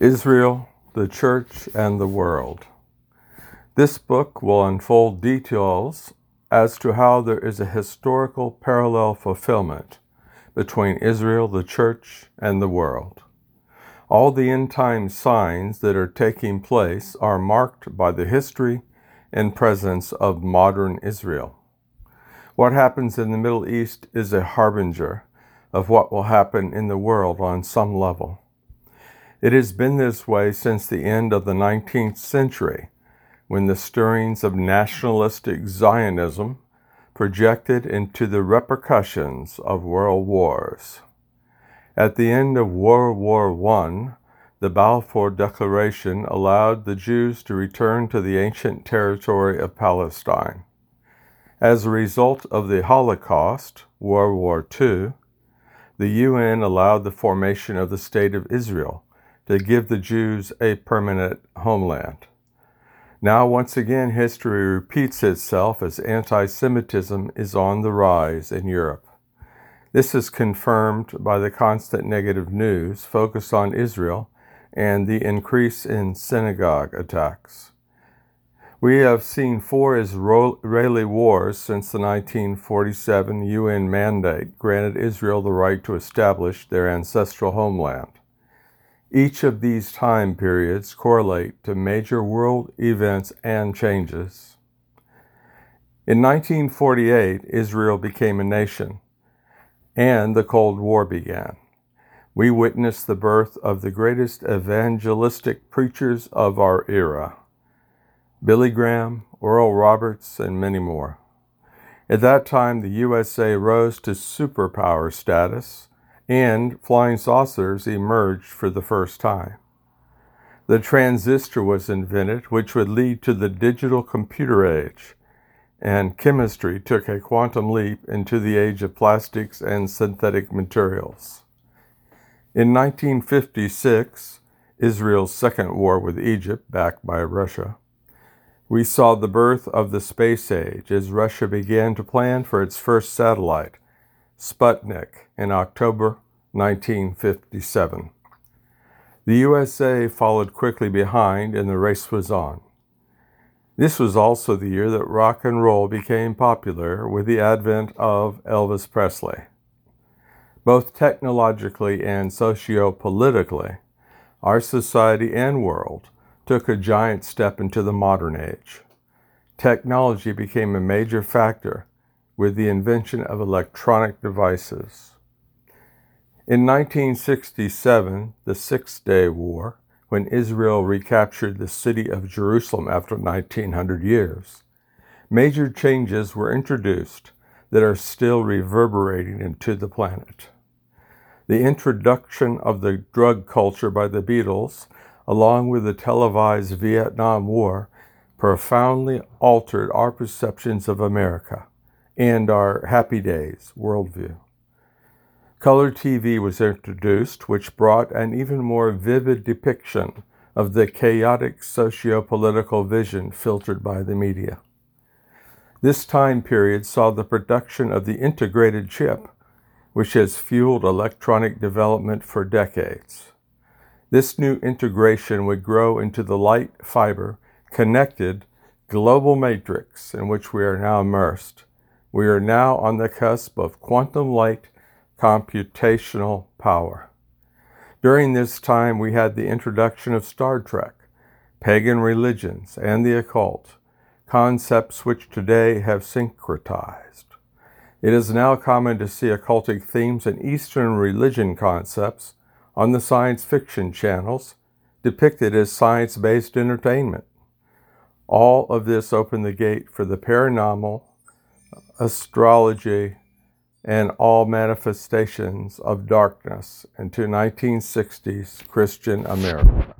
Israel, the Church, and the World. This book will unfold details as to how there is a historical parallel fulfillment between Israel, the Church, and the world. All the end time signs that are taking place are marked by the history and presence of modern Israel. What happens in the Middle East is a harbinger of what will happen in the world on some level. It has been this way since the end of the 19th century, when the stirrings of nationalistic Zionism projected into the repercussions of world wars. At the end of World War I, the Balfour Declaration allowed the Jews to return to the ancient territory of Palestine. As a result of the Holocaust, World War II, the UN allowed the formation of the State of Israel to give the Jews a permanent homeland. Now, once again, history repeats itself as anti Semitism is on the rise in Europe. This is confirmed by the constant negative news focused on Israel and the increase in synagogue attacks. We have seen four Israeli wars since the 1947 UN mandate granted Israel the right to establish their ancestral homeland. Each of these time periods correlate to major world events and changes. In 1948, Israel became a nation, and the Cold War began. We witnessed the birth of the greatest evangelistic preachers of our era Billy Graham, Oral Roberts, and many more. At that time, the USA rose to superpower status and flying saucers emerged for the first time. The transistor was invented, which would lead to the digital computer age, and chemistry took a quantum leap into the age of plastics and synthetic materials. In 1956, Israel's second war with Egypt, backed by Russia, we saw the birth of the space age as Russia began to plan for its first satellite, Sputnik in October 1957. The USA followed quickly behind and the race was on. This was also the year that rock and roll became popular with the advent of Elvis Presley. Both technologically and socio-politically, our society and world took a giant step into the modern age. Technology became a major factor with the invention of electronic devices. In 1967, the Six Day War, when Israel recaptured the city of Jerusalem after 1900 years, major changes were introduced that are still reverberating into the planet. The introduction of the drug culture by the Beatles, along with the televised Vietnam War, profoundly altered our perceptions of America and our happy days worldview. Color TV was introduced, which brought an even more vivid depiction of the chaotic socio political vision filtered by the media. This time period saw the production of the integrated chip, which has fueled electronic development for decades. This new integration would grow into the light fiber, connected, global matrix in which we are now immersed we are now on the cusp of quantum light computational power. During this time, we had the introduction of Star Trek, pagan religions, and the occult, concepts which today have syncretized. It is now common to see occultic themes and Eastern religion concepts on the science fiction channels depicted as science based entertainment. All of this opened the gate for the paranormal astrology, and all manifestations of darkness into 1960s Christian America.